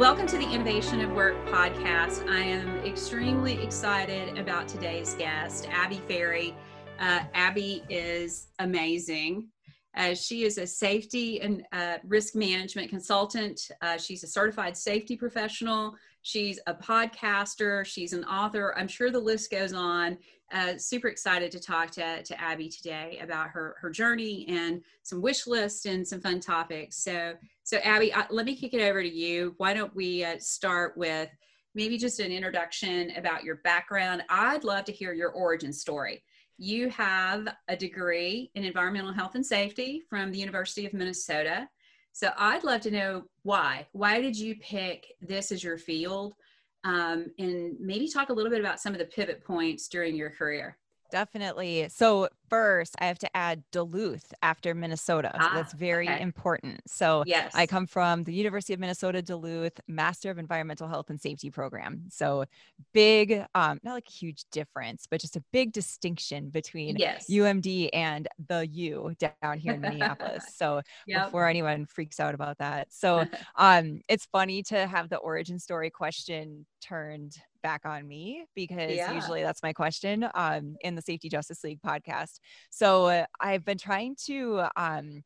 Welcome to the Innovation of Work podcast. I am extremely excited about today's guest, Abby Ferri. Uh, Abby is amazing. Uh, she is a safety and uh, risk management consultant. Uh, she's a certified safety professional. She's a podcaster. She's an author. I'm sure the list goes on. Uh, super excited to talk to, to Abby today about her, her journey and some wish lists and some fun topics. So, so Abby, uh, let me kick it over to you. Why don't we uh, start with maybe just an introduction about your background? I'd love to hear your origin story. You have a degree in environmental health and safety from the University of Minnesota. So I'd love to know why. Why did you pick this as your field? Um, and maybe talk a little bit about some of the pivot points during your career. Definitely. So first, I have to add Duluth after Minnesota. Ah, so that's very okay. important. So yes. I come from the University of Minnesota Duluth Master of Environmental Health and Safety program. So big, um, not like a huge difference, but just a big distinction between yes. UMD and the U down here in Minneapolis. So yep. before anyone freaks out about that. So um, it's funny to have the origin story question turned back on me because yeah. usually that's my question um, in the Safety Justice League podcast. So uh, I've been trying to um,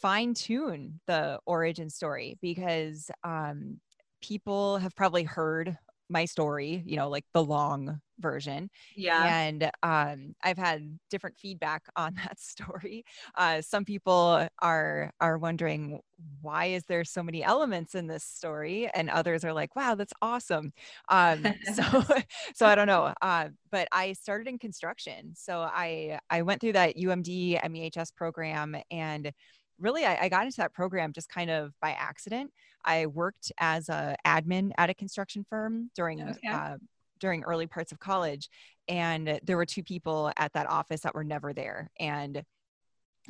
fine tune the origin story because um, people have probably heard my story, you know, like the long version. Yeah. And um, I've had different feedback on that story. Uh, some people are are wondering why is there so many elements in this story, and others are like, wow, that's awesome. Um, so so I don't know. Uh, but I started in construction, so I I went through that UMD MEHS program and really I, I, got into that program just kind of by accident i worked as a admin at a construction firm during okay. uh, during early parts of college and there were two people at that office that were never there and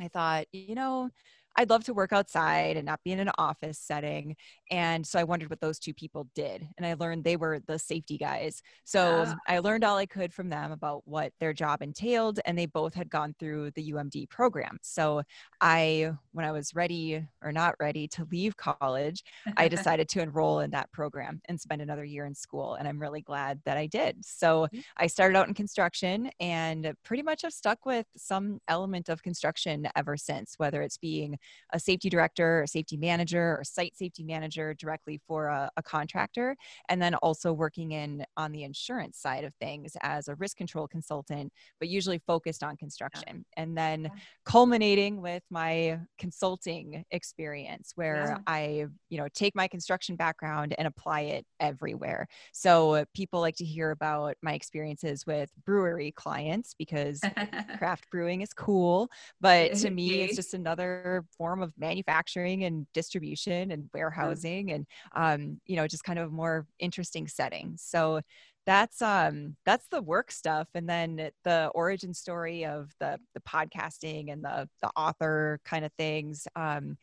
i thought you know I'd love to work outside and not be in an office setting. And so I wondered what those two people did. And I learned they were the safety guys. So uh, I learned all I could from them about what their job entailed. And they both had gone through the UMD program. So I, when I was ready or not ready to leave college, I decided to enroll in that program and spend another year in school. And I'm really glad that I did. So mm-hmm. I started out in construction and pretty much have stuck with some element of construction ever since, whether it's being a safety director, a safety manager, or site safety manager directly for a, a contractor, and then also working in on the insurance side of things as a risk control consultant, but usually focused on construction. And then culminating with my consulting experience where yeah. I, you know, take my construction background and apply it everywhere. So people like to hear about my experiences with brewery clients because craft brewing is cool, but to me it's just another form of manufacturing and distribution and warehousing and um, you know just kind of more interesting settings so that's um that's the work stuff. And then the origin story of the the podcasting and the the author kind of things um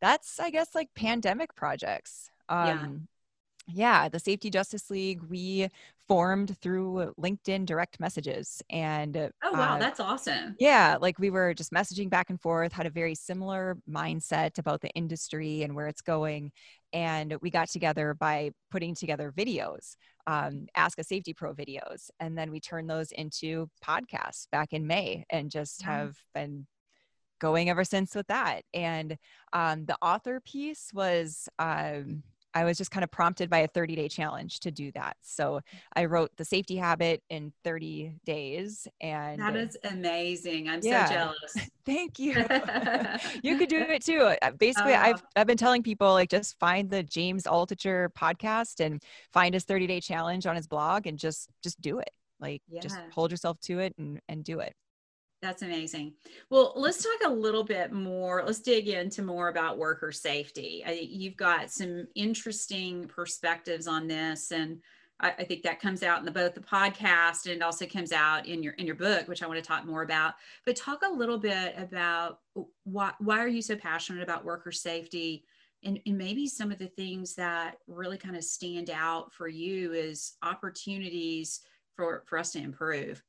that's i guess like pandemic projects. Um yeah the Safety Justice League, we formed through LinkedIn direct messages. And oh, wow, uh, that's awesome. Yeah, like we were just messaging back and forth, had a very similar mindset about the industry and where it's going. And we got together by putting together videos, um, Ask a Safety Pro videos. And then we turned those into podcasts back in May and just yeah. have been going ever since with that. And um, the author piece was. Um, I was just kind of prompted by a 30 day challenge to do that. So I wrote the safety habit in 30 days. And that is amazing. I'm yeah. so jealous. Thank you. you could do it too. Uh, basically, uh, I've, I've been telling people like just find the James Altucher podcast and find his 30 day challenge on his blog and just, just do it. Like yeah. just hold yourself to it and, and do it. That's amazing. Well, let's talk a little bit more. Let's dig into more about worker safety. I, you've got some interesting perspectives on this, and I, I, think that comes out in the, both the podcast and it also comes out in your in your book, which I want to talk more about. But talk a little bit about why why are you so passionate about worker safety, and, and maybe some of the things that really kind of stand out for you as opportunities for for us to improve.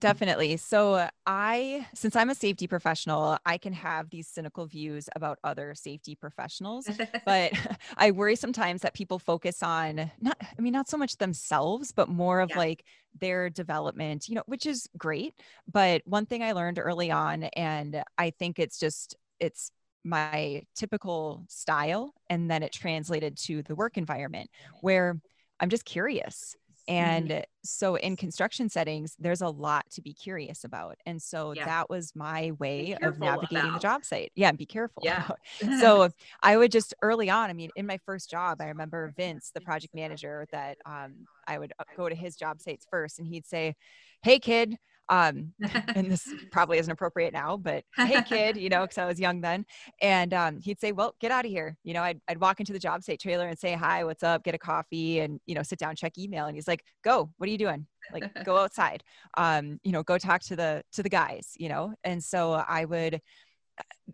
Definitely. So, I, since I'm a safety professional, I can have these cynical views about other safety professionals, but I worry sometimes that people focus on not, I mean, not so much themselves, but more of yeah. like their development, you know, which is great. But one thing I learned early on, and I think it's just, it's my typical style, and then it translated to the work environment where I'm just curious. And mm-hmm. so in construction settings, there's a lot to be curious about. And so yeah. that was my way of navigating about. the job site. Yeah, be careful. Yeah. so I would just early on, I mean, in my first job, I remember Vince, the project manager, that um, I would uh, go to his job sites first and he'd say, Hey kid, um, and this probably isn't appropriate now, but hey, kid, you know, because I was young then. And um, he'd say, well, get out of here. You know, I'd, I'd walk into the job site trailer and say, hi, what's up, get a coffee and, you know, sit down, check email. And he's like, go, what are you doing? Like, go outside, um, you know, go talk to the, to the guys, you know? And so I would,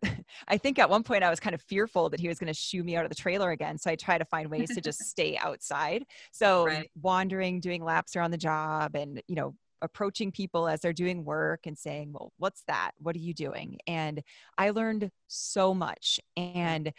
I think at one point I was kind of fearful that he was going to shoo me out of the trailer again. So I try to find ways to just stay outside. So right. wandering, doing laps around the job and, you know, approaching people as they're doing work and saying, Well, what's that? What are you doing? And I learned so much. Mm. And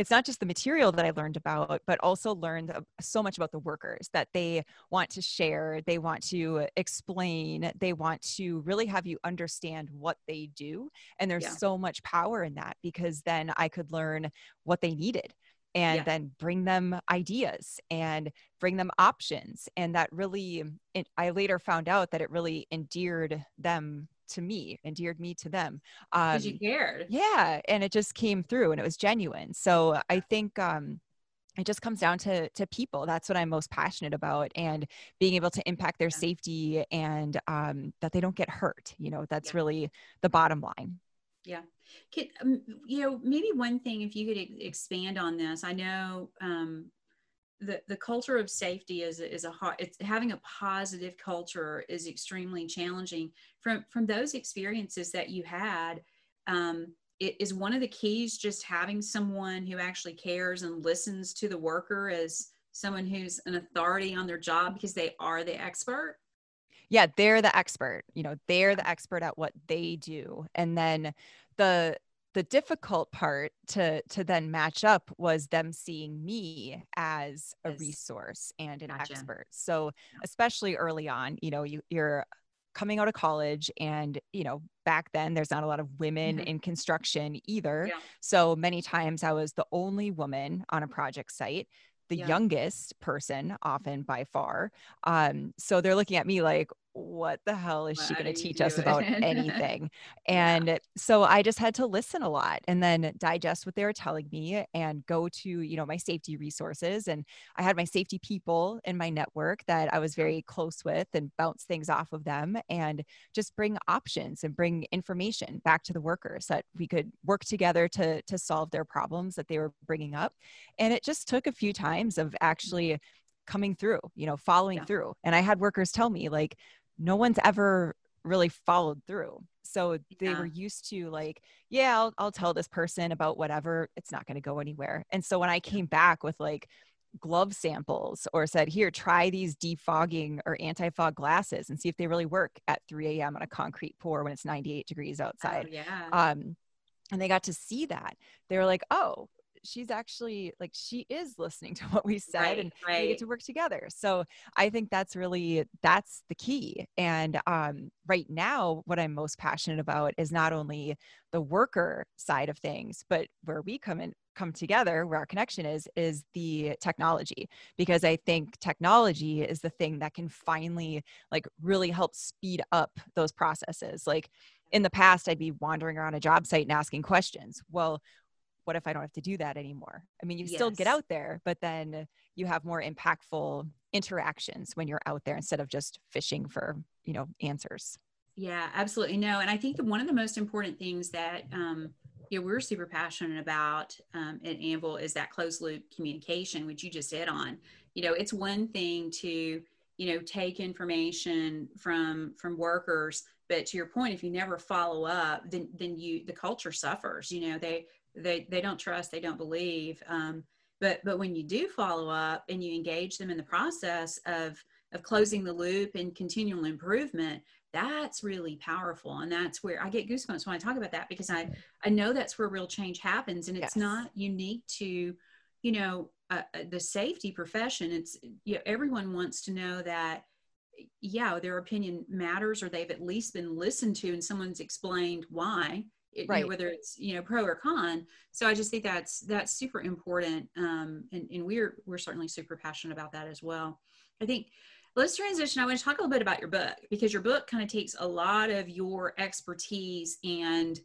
it's not just the material that I learned about, but also learned so much about the workers that they want to share, they want to explain, they want to really have you understand what they do. And there's yeah. so much power in that because then I could learn what they needed and yeah. then bring them ideas and bring them options and that really it, i later found out that it really endeared them to me endeared me to them because um, you cared yeah and it just came through and it was genuine so i think um it just comes down to to people that's what i'm most passionate about and being able to impact their yeah. safety and um, that they don't get hurt you know that's yeah. really the bottom line yeah could, um, you know, maybe one thing, if you could expand on this, I know um, the, the culture of safety is, is a hard, it's having a positive culture is extremely challenging from, from those experiences that you had. Um, it is one of the keys just having someone who actually cares and listens to the worker as someone who's an authority on their job because they are the expert yeah they're the expert you know they're the expert at what they do and then the the difficult part to to then match up was them seeing me as a resource and an gotcha. expert so especially early on you know you you're coming out of college and you know back then there's not a lot of women mm-hmm. in construction either yeah. so many times i was the only woman on a project site the yeah. youngest person often by far um, so they're looking at me like what the hell is what she going to teach us about anything? And yeah. so I just had to listen a lot and then digest what they were telling me and go to, you know, my safety resources. And I had my safety people in my network that I was very close with and bounce things off of them and just bring options and bring information back to the workers that we could work together to, to solve their problems that they were bringing up. And it just took a few times of actually coming through, you know, following yeah. through. And I had workers tell me, like, no one's ever really followed through. So they yeah. were used to like, yeah, I'll, I'll tell this person about whatever. It's not going to go anywhere. And so when I came back with like glove samples or said, here, try these defogging or anti-fog glasses and see if they really work at 3 a.m. on a concrete pour when it's 98 degrees outside. Oh, yeah. Um, and they got to see that. They were like, oh, she's actually like she is listening to what we said right, and right. we get to work together. So i think that's really that's the key. And um, right now what i'm most passionate about is not only the worker side of things but where we come in come together where our connection is is the technology. Because i think technology is the thing that can finally like really help speed up those processes. Like in the past i'd be wandering around a job site and asking questions. Well what if I don't have to do that anymore? I mean, you yes. still get out there, but then you have more impactful interactions when you're out there instead of just fishing for, you know, answers. Yeah, absolutely. No, and I think one of the most important things that um, you know, we're super passionate about um, at Anvl is that closed loop communication, which you just hit on. You know, it's one thing to you know take information from from workers but to your point if you never follow up then then you the culture suffers you know they they they don't trust they don't believe um, but but when you do follow up and you engage them in the process of of closing the loop and continual improvement that's really powerful. And that's where i get goosebumps when i talk about that because i i know that's where real change happens and it's yes. not unique to you know uh, uh, the safety profession. It's you know, everyone wants to know that yeah their opinion matters or they've at least been listened to and someone's explained why it, right. You know, whether it's you know pro or con. So i just think that's that's super important um, and, and we're we're certainly super passionate about that as well. I think let's transition. I want to talk a little bit about your book because your book kind of takes a lot of your expertise and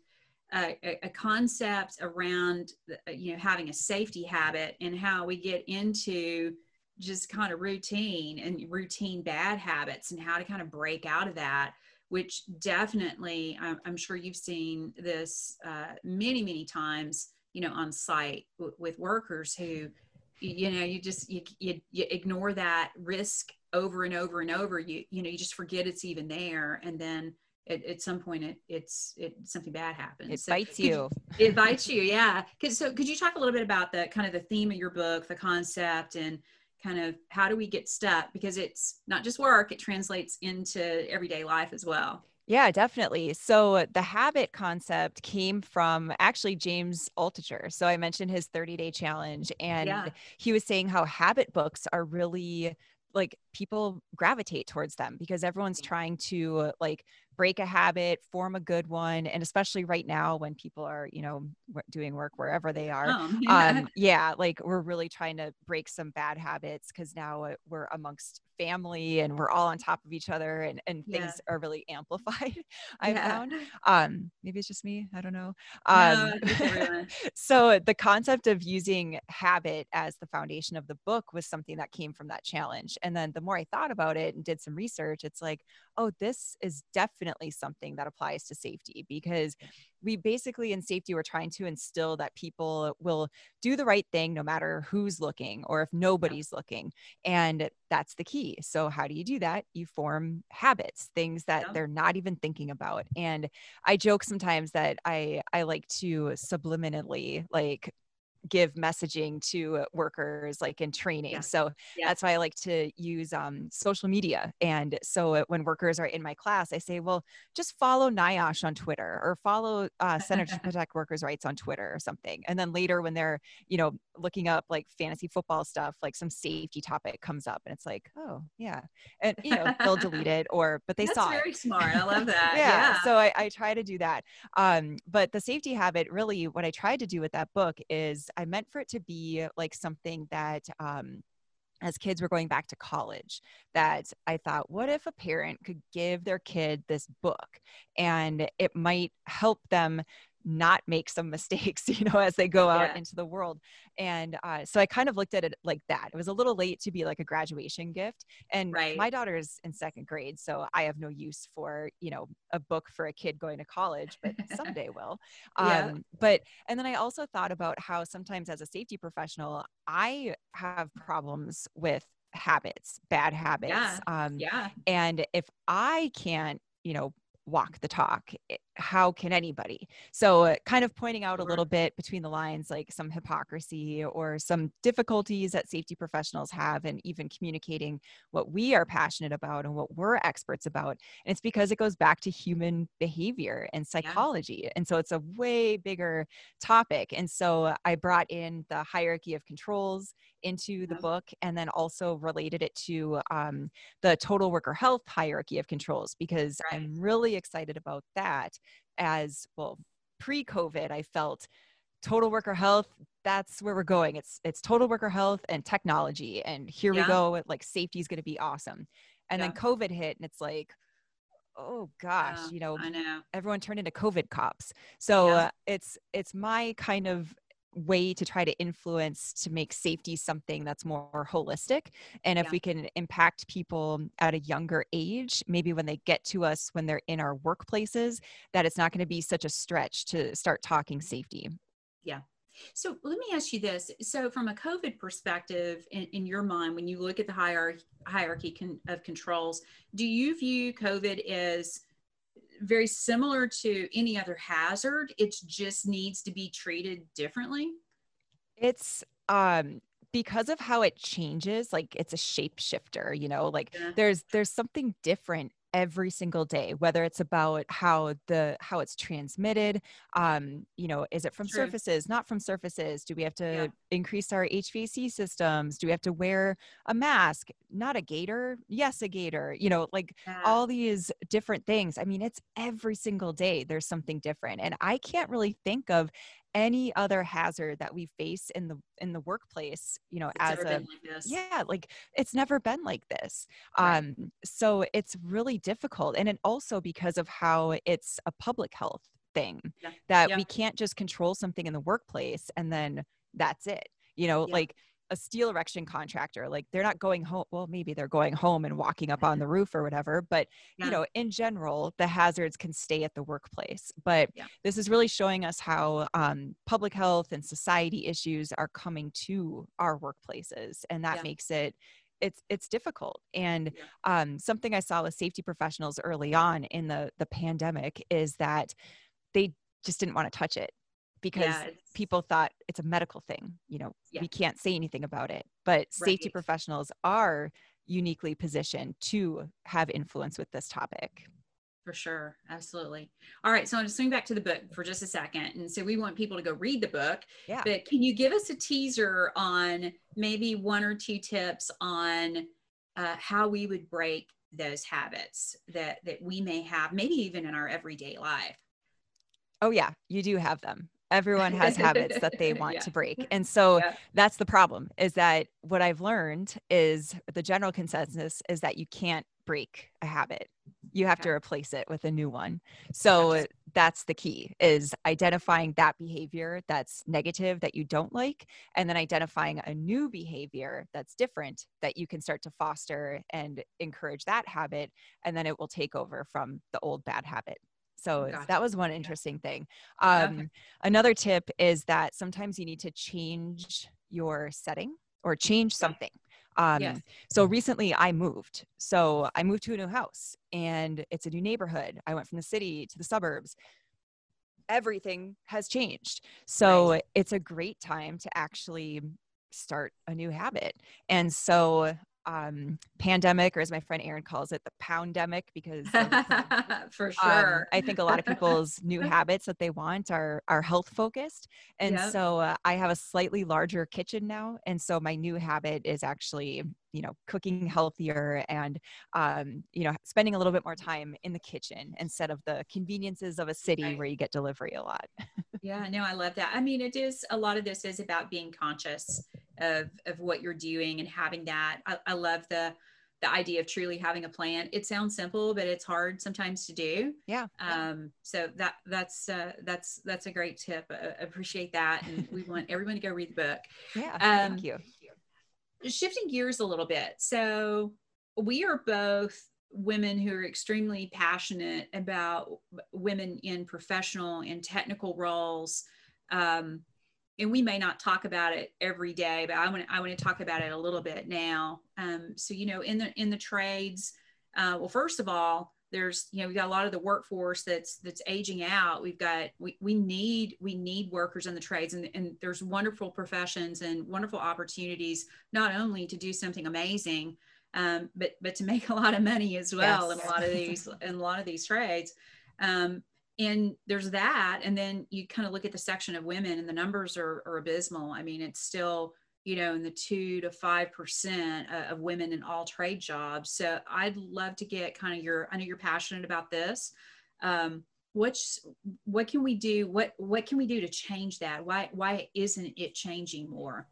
uh, a, a, concept around you know having a safety habit and how we get into just kind of routine and routine bad habits and how to kind of break out of that which definitely i'm, I'm sure you've seen this uh, many many times you know on site w- with workers who you know you just you, you, you ignore that risk over and over and over. You you know you just forget it's even there and then at, at some point it it's it something bad happens. It so bites you it bites you yeah. So could you talk a little bit about the kind of the theme of your book the concept and kind of how do we get stuck because it's not just work it translates into everyday life as well yeah, definitely. So the habit concept came from actually James Altucher. So I mentioned his 30 day challenge, and yeah. he was saying how habit books are really like people gravitate towards them because everyone's trying to like break a habit form a good one and especially right now when people are you know doing work wherever they are oh, yeah. um yeah like we're really trying to break some bad habits because now we're amongst family and we're all on top of each other and, and yeah. things are really amplified i yeah. found um maybe it's just me i don't know um no, so the concept of using habit as the foundation of the book was something that came from that challenge and then the more i thought about it and did some research it's like oh this is definitely something that applies to safety because we basically in safety we're trying to instill that people will do the right thing no matter who's looking or if nobody's looking and that's the key. So how do you do that? You form habits things that yeah. they're not even thinking about and i joke sometimes that i i like to subliminally like give messaging to workers like in training. Yeah. So yeah. that's why I like to use um, social media. And so when workers are in my class, I say, well, just follow NIOSH on Twitter or follow uh, Center to Protect Workers' Rights on Twitter or something. And then later when they're, you know, looking up like fantasy football stuff, like some safety topic comes up and it's like, oh yeah. And, you know, they'll delete it or, but they that's saw very smart. I love that. yeah, yeah, So I, I try to do that. Um, but the safety habit really, what I tried to do with that book is I meant for it to be like something that um, as kids were going back to college that I thought, what if a parent could give their kid this book and it might help them not make some mistakes, you know, as they go out yeah. into the world. And uh, so I kind of looked at it like that. It was a little late to be like a graduation gift. And right. my is in second grade, so I have no use for, you know, a book for a kid going to college, but someday will. Yeah. Um, but, and then I also thought about how sometimes as a safety professional, I have problems with habits, bad habits. Yeah. Um, yeah. And if I can't, you know, walk the talk eh, how can anybody so uh, kind of pointing out a little bit between the lines like some hypocrisy or some difficulties that safety professionals have and even communicating what we are passionate about and what we're experts about and it's because it goes back to human behavior and psychology yeah. and so it's a way bigger topic and so i brought in the hierarchy of controls into the book and then also related it to um, the total worker health hierarchy of controls because right. I'm really excited about that. As well, pre COVID, I felt total worker health that's where we're going it's it's total worker health and technology and here yeah. we go like safety is going to be awesome and yeah. then covid hit and it's like oh gosh yeah, you know, know, everyone turned into covid cops so uh, it's it's my kind of way to try to influence to make safety something that's more holistic and if yeah. we can impact people at a younger age maybe when they get to us when they're in our workplaces that it's not going to be such a stretch to start talking safety. Yeah. So let me ask you this. So from a covid perspective in, in your mind when you look at the hierarchy hierarchy con- of controls do you view covid as very similar to any other hazard. It just needs to be treated differently. It's um because of how it changes like it's a shapeshifter you know like yeah. there's there's something different every single day whether it's about how the how it's transmitted um you know is it from True. surfaces not from surfaces do we have to yeah. increase our hvac systems do we have to wear a mask not a gaiter yes a gaiter you know like yeah. all these different things i mean it's every single day there's something different and i can't really think of any other hazard that we face in the in the workplace you know it's as a like yeah like it's never been like this right. um so it's really difficult and it also because of how it's a public health thing yeah. that yeah. we can't just control something in the workplace and then that's it you know yeah. like a steel erection contractor like they're not going home well maybe they're going home and walking up on the roof or whatever but yeah. you know in general the hazards can stay at the workplace but yeah. this is really showing us how um, public health and society issues are coming to our workplaces and that yeah. makes it it's it's difficult and um, something i saw with safety professionals early on in the the pandemic is that they just didn't want to touch it because yeah, people thought it's a medical thing. You know, yeah. we can't say anything about it. But right. safety professionals are uniquely positioned to have influence with this topic. For sure. Absolutely. All right. So I'm just swing back to the book for just a second. And so we want people to go read the book. Yeah. But can you give us a teaser on maybe one or two tips on uh, how we would break those habits that that we may have, maybe even in our everyday life? Oh yeah, you do have them everyone has habits that they want yeah. to break and so yeah. that's the problem is that what i've learned is the general consensus is that you can't break a habit you have okay. to replace it with a new one so that's the key is identifying that behavior that's negative that you don't like and then identifying a new behavior that's different that you can start to foster and encourage that habit and then it will take over from the old bad habit so gotcha. that was one interesting thing. Um, okay. Another tip is that sometimes you need to change your setting or change something. Um, yes. So recently I moved. So I moved to a new house and it's a new neighborhood. I went from the city to the suburbs. Everything has changed. So it's a great time to actually start a new habit. And so um, pandemic, or as my friend Aaron calls it, the poundemic, because for um, sure, um, I think a lot of people's new habits that they want are are health focused, and yep. so uh, I have a slightly larger kitchen now, and so my new habit is actually you know cooking healthier and um, you know spending a little bit more time in the kitchen instead of the conveniences of a city right. where you get delivery a lot. yeah, no, I love that. I mean, it is a lot of this is about being conscious of of what you're doing and having that. I, I love the the idea of truly having a plan. It sounds simple, but it's hard sometimes to do. Yeah. Um, so that that's uh, that's that's a great tip. I appreciate that, and we want everyone to go read the book. Yeah. Um, thank you. Shifting gears a little bit. So we are both women who are extremely passionate about women in professional and technical roles. Um, and we may not talk about it every day, but I want to, I want to talk about it a little bit now. Um, so you know, in the in the trades, uh, well, first of all, there's you know we got a lot of the workforce that's that's aging out. We've got we we need we need workers in the trades, and and there's wonderful professions and wonderful opportunities not only to do something amazing, um, but but to make a lot of money as well yes. in a lot of these in a lot of these trades. Um, and there's that and then you kind of look at the section of women and the numbers are, are abysmal. I mean it's still you know in the two to five percent of women in all trade jobs. So i'd love to get kind of your i know you're passionate about this. Um, what's what can we do what what can we do to change that? Why why isn't it changing more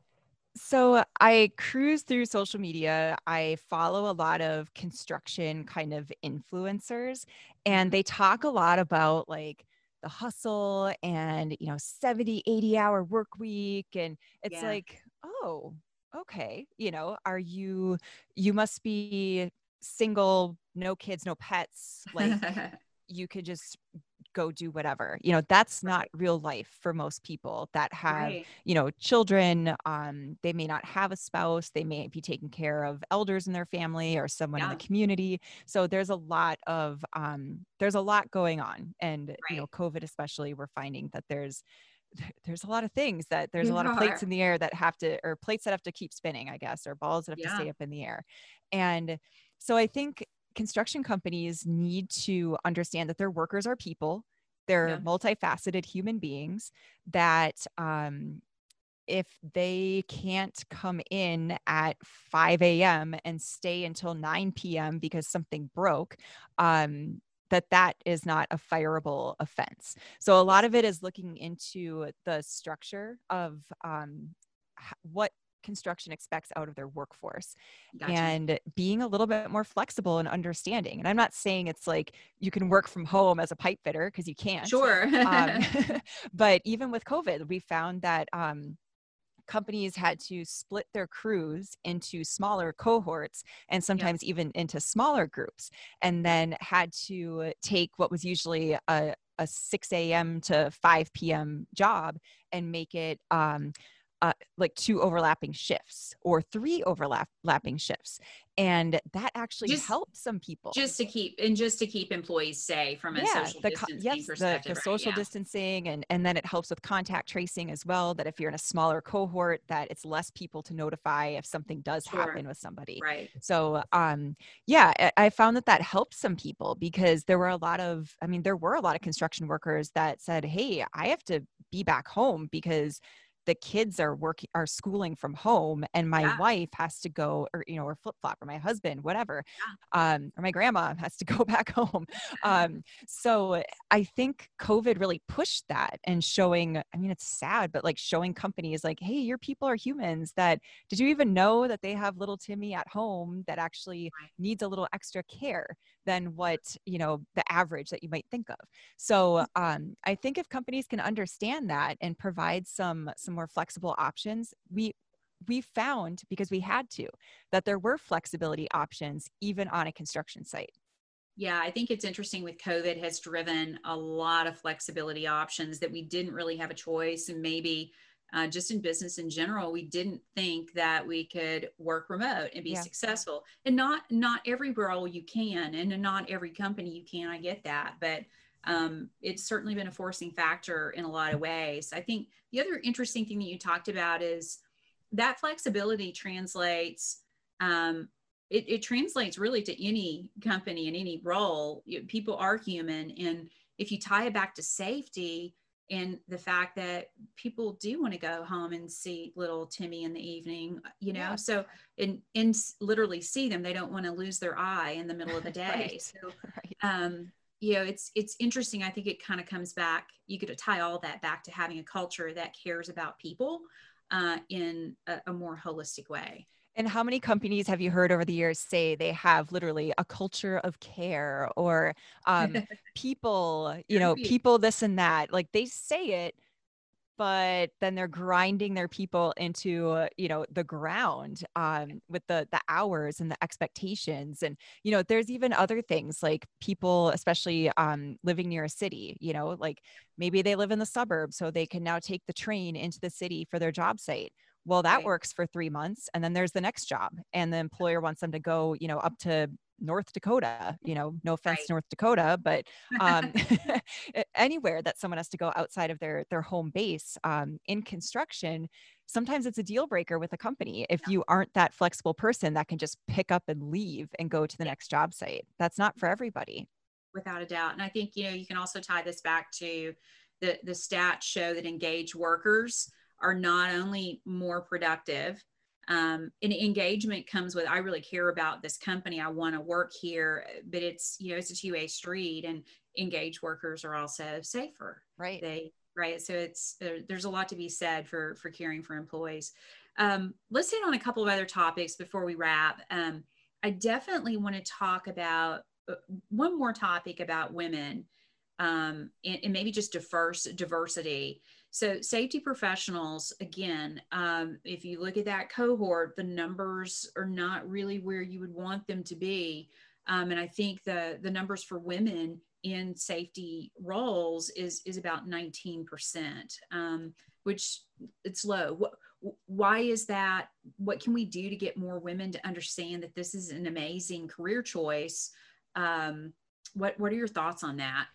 so I cruise through social media. I follow a lot of construction kind of influencers, and they talk a lot about like the hustle and, you know, 70, 80 hour work week. And it's yeah. like, oh, okay. You know, are you, you must be single, no kids, no pets. Like, you could just go do whatever you know that's not real life for most people that have right. you know children um they may not have a spouse they may be taking care of elders in their family or someone yeah. in the community so there's a lot of um there's a lot going on and right. you know covid especially we're finding that there's there's a lot of things that there's a lot of plates in the air that have to or plates that have to keep spinning i guess or balls that have yeah. to stay up in the air and so i think construction companies need to understand that their workers are people they're yeah. multifaceted human beings that um, if they can't come in at 5 a.m. and stay until 9 p.m. because something broke, um, that that is not a fireable offense. So a lot of it is looking into the structure of um, what construction expects out of their workforce gotcha. and being a little bit more flexible and understanding. And I'm not saying it's like you can work from home as a pipe fitter because you can't. Sure. um, but even with COVID, we found that um, companies had to split their crews into smaller cohorts and sometimes even into smaller groups and then had to take what was usually a, a 6 a.m. to 5 p.m. job and make it um, uh, like two overlapping shifts or three overlapping shifts. And that actually just, helps some people. just to keep and just to keep employees safe from a yeah, social the, distancing yes, perspective the, the social yeah. distancing and and then it helps with contact tracing as well that if you're in a smaller cohort that it's less people to notify if something does sure. happen with somebody. Right. So um yeah I, I found that that helped some people because there were a lot of i mean there were a lot of construction workers that said hey i have to be back home because the kids are working are schooling from home and my yeah. wife has to go or you know or flip flop or my husband whatever yeah. um, or my grandma has to go back home um, so i think covid really pushed that and showing i mean it's sad but like showing companies like hey your people are humans that did you even know that they have little timmy at home that actually needs a little extra care than what you know the average that you might think of so mm. um, i think if companies can understand that and provide some some more flexible options we we found because we had to that there were flexibility options even on a construction site yeah, I think it's interesting with COVID has driven a lot of flexibility options that we didn't really have a choice. And maybe uh, just in business in general, we didn't think that we could work remote and be yeah. successful. And not not every role you can, and not every company you can. I get that, but um, it's certainly been a forcing factor in a lot of ways. I think the other interesting thing that you talked about is that flexibility translates. Um, it, it translates really to any company and any role. People are human, and if you tie it back to safety, and the fact that people do want to go home and see little Timmy in the evening, you know, yeah. so and and literally see them. They don't want to lose their eye in the middle of the day. right. So, right. um, you know, it's it's interesting. I think it kind of comes back. You could tie all that back to having a culture that cares about people uh, in a, a more holistic way. And how many companies have you heard over the years say they have literally a culture of care or um, people, you know, people this and that? Like they say it, but then they're grinding their people into uh, you know the ground um, with the the hours and the expectations. And you know there's even other things like people especially um, living near a city you know like maybe they live in the suburbs so they can now take the train into the city for their job site well that right. works for three months and then there's the next job and the employer wants them to go you know up to north dakota you know no offense right. north dakota but um, anywhere that someone has to go outside of their their home base um, in construction sometimes it's a deal breaker with a company if you aren't that flexible person that can just pick up and leave and go to the next job site that's not for everybody without a doubt and i think you know you can also tie this back to the the stats show that engaged workers are not only more productive um, and engagement comes with i really care about this company. I want to work here but it's you know it's a two-way street and engaged workers are also safer. Right. They right? So it's there's a lot to be said for for caring for employees. Um, let's hit on a couple of other topics before we wrap. Um, i definitely want to talk about uh, one more topic about women um, and, and maybe just diverse diversity so, safety professionals, again, um, if you look at that cohort, the numbers are not really where you would want them to be. Um, and I think the, the numbers for women in safety roles is, is about 19%, um, which it's low. What, why is that? What can we do to get more women to understand that this is an amazing career choice? Um, what, what are your thoughts on that?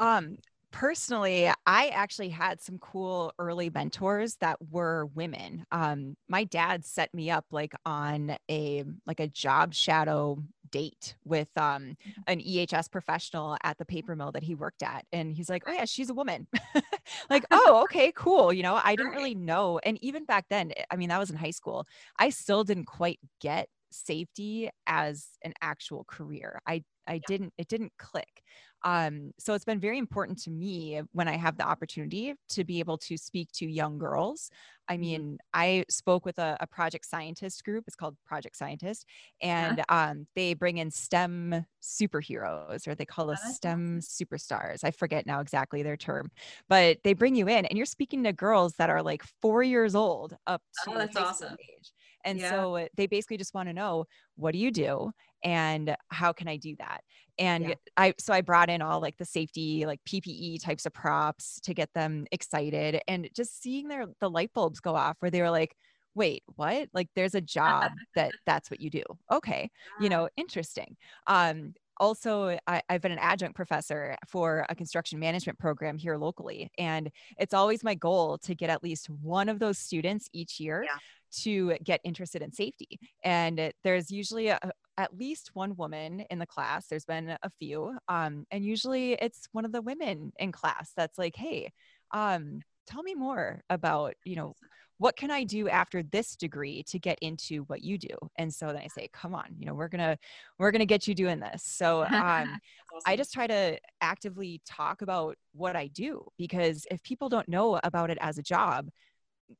Um, personally, I actually had some cool early mentors that were women. Um, my dad set me up like on a like a job shadow date with um, mm-hmm. an EHS professional at the paper mill that he worked at, and he's like, "Oh yeah, she's a woman." like, oh, okay, cool. You know, I didn't really know, and even back then, I mean, that was in high school. I still didn't quite get safety as an actual career. I I didn't it didn't click. Um, so it's been very important to me when I have the opportunity to be able to speak to young girls. I mm-hmm. mean, I spoke with a, a project scientist group. It's called Project Scientist, and yeah. um, they bring in STEM superheroes, or they call us STEM superstars. I forget now exactly their term, but they bring you in, and you're speaking to girls that are like four years old up to oh, that's awesome. age. And yeah. so they basically just want to know what do you do? And how can I do that? And yeah. I so I brought in all like the safety like PPE types of props to get them excited. And just seeing their the light bulbs go off where they were like wait what? Like there's a job that that's what you do. Okay you know interesting. Um also I, have been an adjunct professor for a construction management program here locally. And it's always my goal to get at least one of those students each year yeah to get interested in safety. And there's usually a, at least one woman in the class. There's been a few. Um, and usually it's one of the women in class that's like, hey, um, tell me more about, you know, what can I do after this degree to get into what you do? And so then I say, come on, you know, we're gonna we're gonna get you doing this. So um, awesome. I just try to actively talk about what I do because if people don't know about it as a job,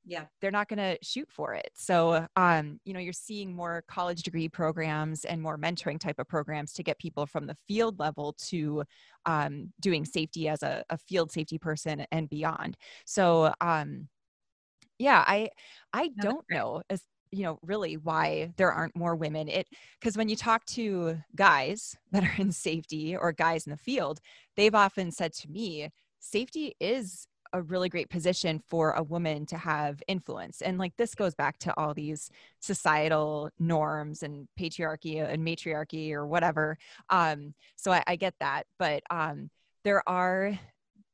yeah. they're not going to shoot for it. So um you know you're seeing more college degree programs and more mentoring type of programs to get people from the field level to um, doing safety as a, a field safety person and beyond. So um yeah i i don't know as you know really why there aren't more women. It because when you talk to guys that are in safety or guys in the field they've often said to me safety is a really great position for a woman to have influence. And like this goes back to all these societal norms and patriarchy and matriarchy or whatever. Um, so I, I get that, but um, there are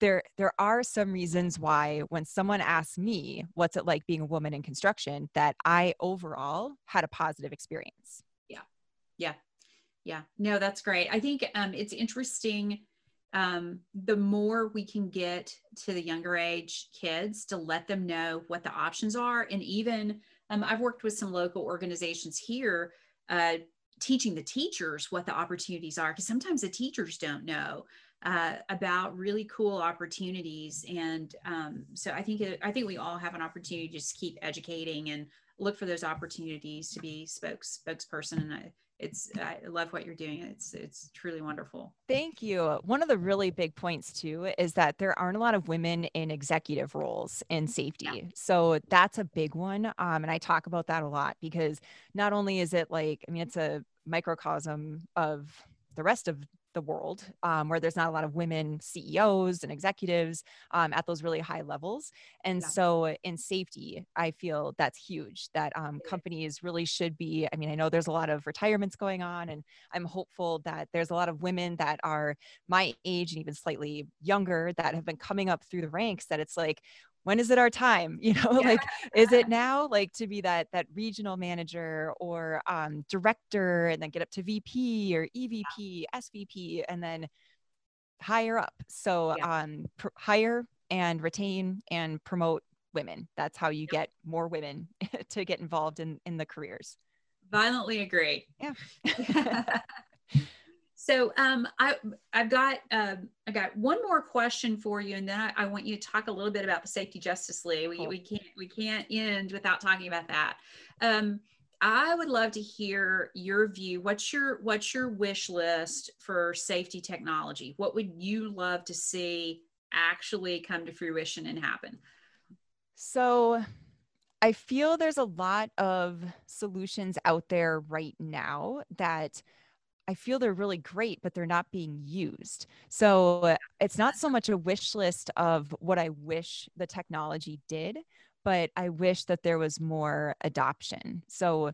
there there are some reasons why when someone asks me what's it like being a woman in construction that i overall had a positive experience yeah yeah yeah no that's great i think um, it's interesting um, the more we can get to the younger age kids to let them know what the options are. And even um, I've worked with some local organizations here uh, teaching the teachers what the opportunities are, because sometimes the teachers don't know. Uh, about really cool opportunities, and um, so I think it, I think we all have an opportunity to just keep educating and look for those opportunities to be spokes spokesperson. And I, it's I love what you're doing. It's it's truly wonderful. Thank you. One of the really big points too is that there aren't a lot of women in executive roles in safety. Yeah. So that's a big one. Um, and I talk about that a lot because not only is it like I mean it's a microcosm of the rest of the world um, where there's not a lot of women CEOs and executives um, at those really high levels. And yeah. so in safety, I feel that's huge that um, companies really should be. I mean, I know there's a lot of retirements going on, and I'm hopeful that there's a lot of women that are my age and even slightly younger that have been coming up through the ranks that it's like, when is it our time? You know yeah. like is it now? Like to be that that regional manager or um, director and then get up to vp or evp svp and then higher up. So yeah. um pr- hire and retain and promote women. That's how you get more women to get involved in in the careers. Violently agree. Yeah So um, I I've got uh, I got one more question for you, and then I, I, want you to talk a little bit about the Safety Justice League. We, cool. we can't we can't end without talking about that. Um, I would love to hear your view. What's your what's your wish list for safety technology? What would you love to see actually come to fruition and happen? So I feel there's a lot of solutions out there right now that I feel they're really great, but they're not being used. So it's not so much a wish list of what I wish the technology did, but I wish that there was more adoption. So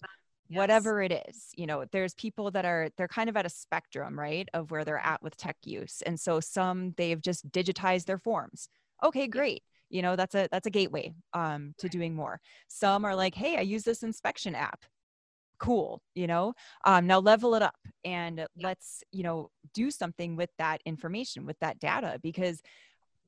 yes. whatever it is you know there's people that are they're kind of at a spectrum right of where they're at with tech use. And so some they've just digitized their forms. Okay great. You know that's a that's a gateway um, to doing more. Some are like hey i use this inspection app cool you know um, now level it up and let's you know do something with that information with that data because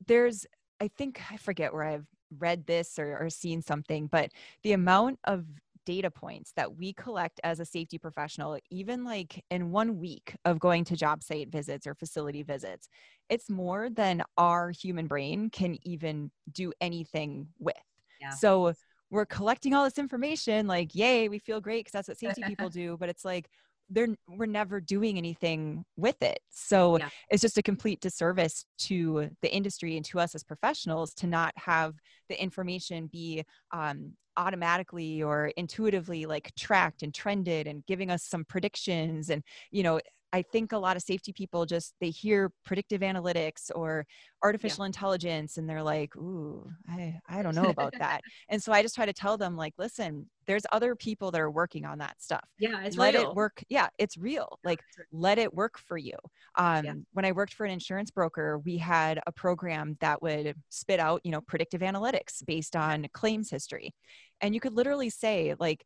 there's i think i forget where i've read this or, or seen something but the amount of data points that we collect as a safety professional, even like in one week of going to job site visits or facility visits, it's more than our human brain can even do anything with. Yeah. So we're collecting all this information, like, yay, we feel great because that's what safety people do. But it's like, they're we're never doing anything with it so yeah. it's just a complete disservice to the industry and to us as professionals to not have the information be um, automatically or intuitively like tracked and trended and giving us some predictions and you know I think a lot of safety people just they hear predictive analytics or artificial yeah. intelligence and they're like, "Ooh, I I don't know about that." and so I just try to tell them like, "Listen, there's other people that are working on that stuff. Yeah, it's let real. it work. Yeah, it's real. Like let it work for you." Um, yeah. when I worked for an insurance broker, we had a program that would spit out, you know, predictive analytics based on claims history. And you could literally say like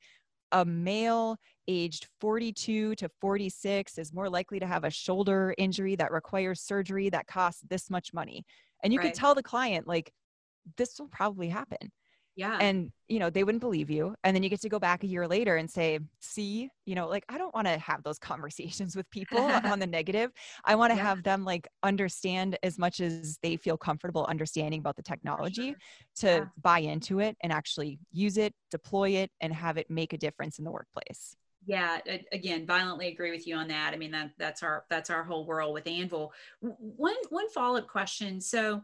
a male aged 42 to 46 is more likely to have a shoulder injury that requires surgery that costs this much money. And you right. could tell the client, like, this will probably happen. Yeah. And, you know, they wouldn't believe you. And then you get to go back a year later and say, see, you know, like, I don't want to have those conversations with people on the negative. I want to yeah. have them like understand as much as they feel comfortable understanding about the technology sure. to yeah. buy into it and actually use it, deploy it, and have it make a difference in the workplace yeah again violently agree with you on that. I mean that that's our that's our whole world with Anvl. One one follow-up question. So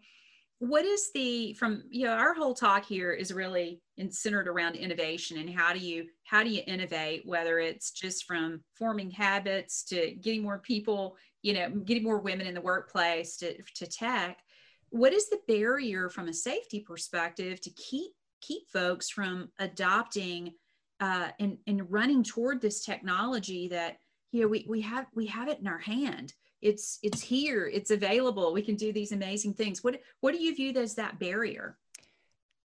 what is the from you know our whole talk here is really in, centered around innovation and how do you how do you innovate whether it's just from forming habits to getting more people you know getting more women in the workplace to, to tech. What is the barrier from a safety perspective to keep keep folks from adopting uh, and and running toward this technology that you know we we have we have it in our hand. It's it's here. It's available. We can do these amazing things. What what do you view as that barrier?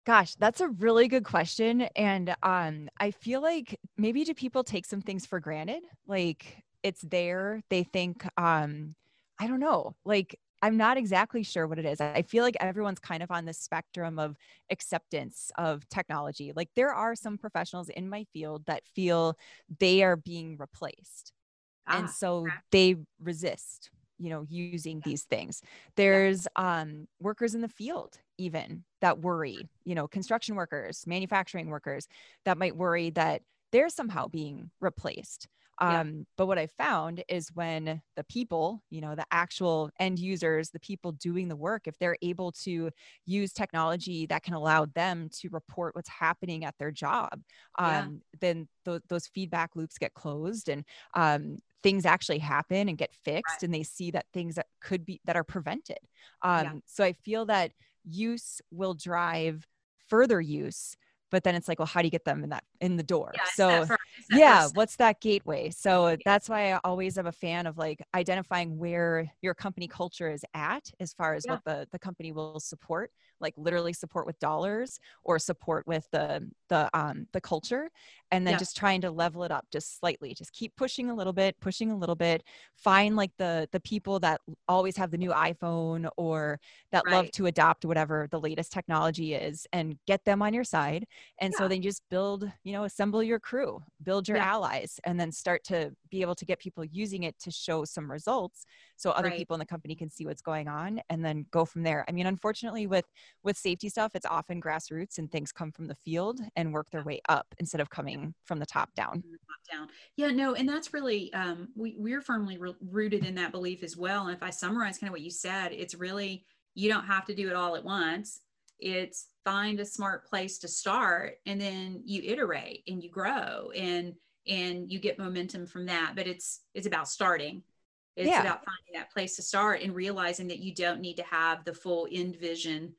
Gosh that's a really good question. And um i feel like maybe do people take some things for granted? Like it's there. They think um i don't know. Like i'm not exactly sure what it is. I feel like everyone's kind of on the spectrum of acceptance of technology. Like there are some professionals in my field that feel they are being replaced ah, and so they resist you know using yeah. these things. There's yeah. um workers in the field even that worry you know construction workers manufacturing workers that might worry that they're somehow being replaced um, yeah. but what i found is when the people you know the actual end users the people doing the work if they're able to use technology that can allow them to report what's happening at their job um, yeah. then th- those feedback loops get closed and um, things actually happen and get fixed right. and they see that things that could be that are prevented um, yeah. so i feel that use will drive further use but then it's like well how do you get them in that in the door yeah, so yeah what's that gateway so yeah. that's why i always am a fan of like identifying where your company culture is at as far as yeah. what the the company will support like literally support with dollars or support with the the um the culture and then yeah. just trying to level it up just slightly just keep pushing a little bit pushing a little bit find like the the people that always have the new iphone or that right. love to adopt whatever the latest technology is and get them on your side and yeah. so then you just build you know assemble your crew build your yeah. allies and then start to be able to get people using it to show some results so other right. people in the company can see what's going on and then go from there i mean unfortunately with with safety stuff it's often grassroots and things come from the field and work their way up instead of coming from the top down. Down. Yeah no and that's really um, we, we're firmly re- rooted in that belief as well and if i summarize kind of what you said it's really you don't have to do it all at once. It's find a smart place to start and then you iterate and you grow and and you get momentum from that but it's it's about starting. It's yeah. about finding that place to start and realizing that you don't need to have the full end vision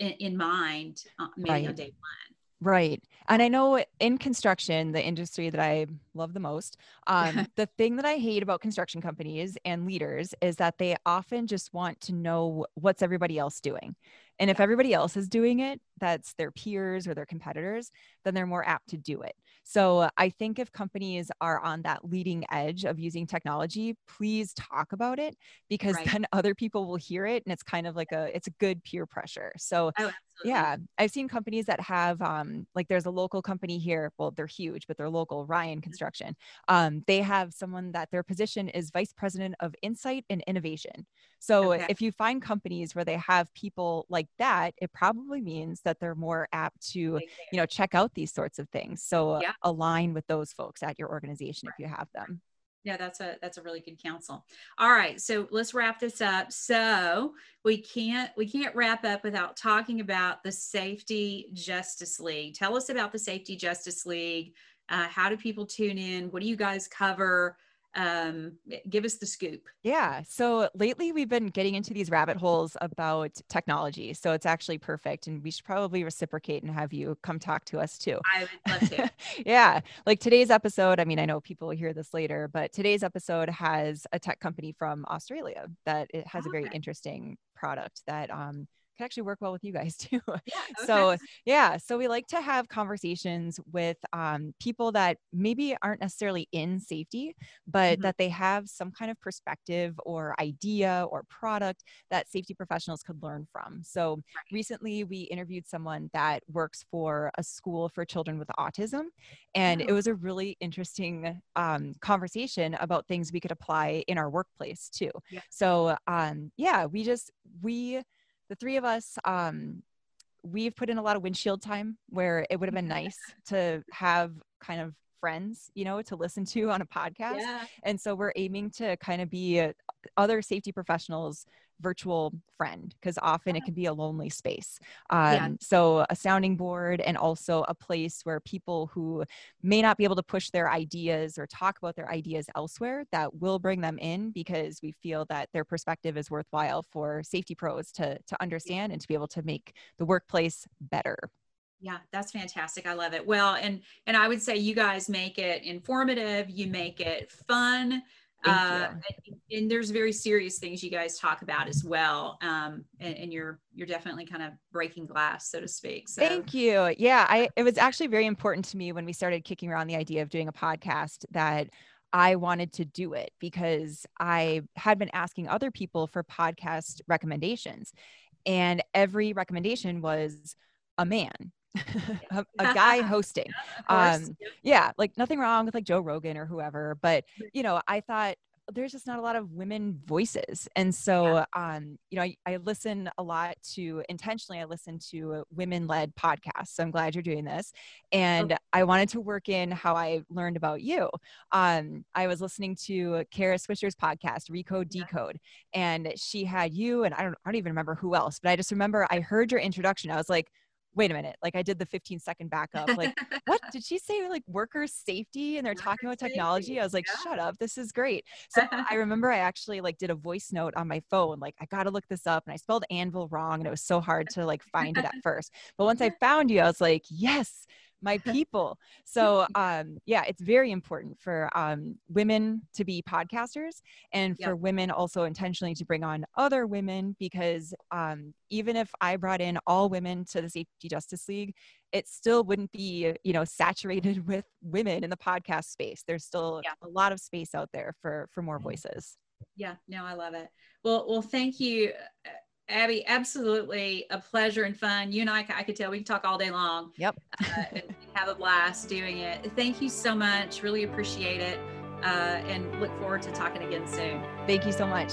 in, in mind uh, maybe right. on day one Right. And I know in construction, the industry that I love the most, um, the thing that I hate about construction companies and leaders is that they often just want to know what's everybody else doing. And if everybody else is doing it, that's their peers or their competitors, then they're more apt to do it. So I think if companies are on that leading edge of using technology, please talk about it because right. then other people will hear it and it's kind of like a it's a good peer pressure. So oh, yeah, I've seen companies that have um like there's a local company here, well they're huge, but they're local, Ryan mm-hmm. Construction. Um they have someone that their position is vice president of insight and innovation. So okay. if you find companies where they have people like that, it probably means that they're more apt to, you know, check out these sorts of things. So yeah. align with those folks at your organization right. if you have them yeah that's a that's a really good counsel. All right so let's wrap this up. So we can't we can't wrap up without talking about the safety justice league. Tell us about the safety justice league. Uh, how do people tune in? What do you guys cover um, give us the scoop. Yeah. So lately we've been getting into these rabbit holes about technology. So it's actually perfect. And we should probably reciprocate and have you come talk to us too. I would love to. yeah. Like today's episode, I mean, I know people will hear this later, but today's episode has a tech company from Australia that it has oh, a very interesting product that um, could actually work well with you guys too. Yeah, okay. So yeah, so we like to have conversations with um, people that maybe aren't necessarily in safety, but mm-hmm. that they have some kind of perspective or idea or product that safety professionals could learn from. So right. recently we interviewed someone that works for a school for children with autism, and oh. it was a really interesting um, conversation about things we could apply in our workplace too. Yeah. So um, yeah, we just we the three of us, um, we've put in a lot of windshield time where it would have been nice to have kind of friends, you know, to listen to on a podcast. Yeah. And so we're aiming to kind of be uh, other safety professionals virtual friend because often it can be a lonely space. Um, yeah. So, a sounding board and also a place where people who may not be able to push their ideas or talk about their ideas elsewhere that will bring them in because we feel that their perspective is worthwhile for safety pros to, to understand and to be able to make the workplace better. Yeah, that's fantastic. I love it. Well, and and I would say you guys make it informative, you make it fun uh, and, and, there's very serious things you guys talk about as well. Um, and, and, you're you're definitely kind of breaking glass, so to speak. So. Thank you. Yeah, I it was actually very important to me when we started kicking around the idea of doing a podcast that I wanted to do it because I had been asking other people for podcast recommendations, and every recommendation was a man a, a, guy hosting. um, yeah, like nothing wrong with like Joe Rogan or whoever, but you know, I thought there's just not a lot of women voices. And so, yeah. um, you know, I, I, listen a lot to intentionally, I listen to women led podcasts. So I'm glad you're doing this. And okay. I wanted to work in how I learned about you. Um, I was listening to Kara Swisher's podcast, Recode Decode, and she had you, and I don't, I don't even remember who else, but I just remember I heard your introduction. I was like, wait a minute like i did the 15 second backup like what did she say like worker safety and they're worker talking about technology safety. i was like yeah. shut up this is great so i remember i actually like did a voice note on my phone like i gotta look this up and i spelled Anvl wrong and it was so hard to like find it at first but once i found you i was like yes my people. So um, yeah, it's very important for um, women to be podcasters and for yep. women also intentionally to bring on other women because um, even if I brought in all women to the Safety Justice League, it still wouldn't be you know saturated with women in the podcast space. There's still yeah. a lot of space out there for for more mm-hmm. voices. Yeah, no, I love it. Well, well, thank you Abby, absolutely a pleasure and fun. You and I, I could tell we can talk all day long. Yep. uh, have a blast doing it. Thank you so much. Really appreciate it. Uh, and look forward to talking again soon. Thank you so much.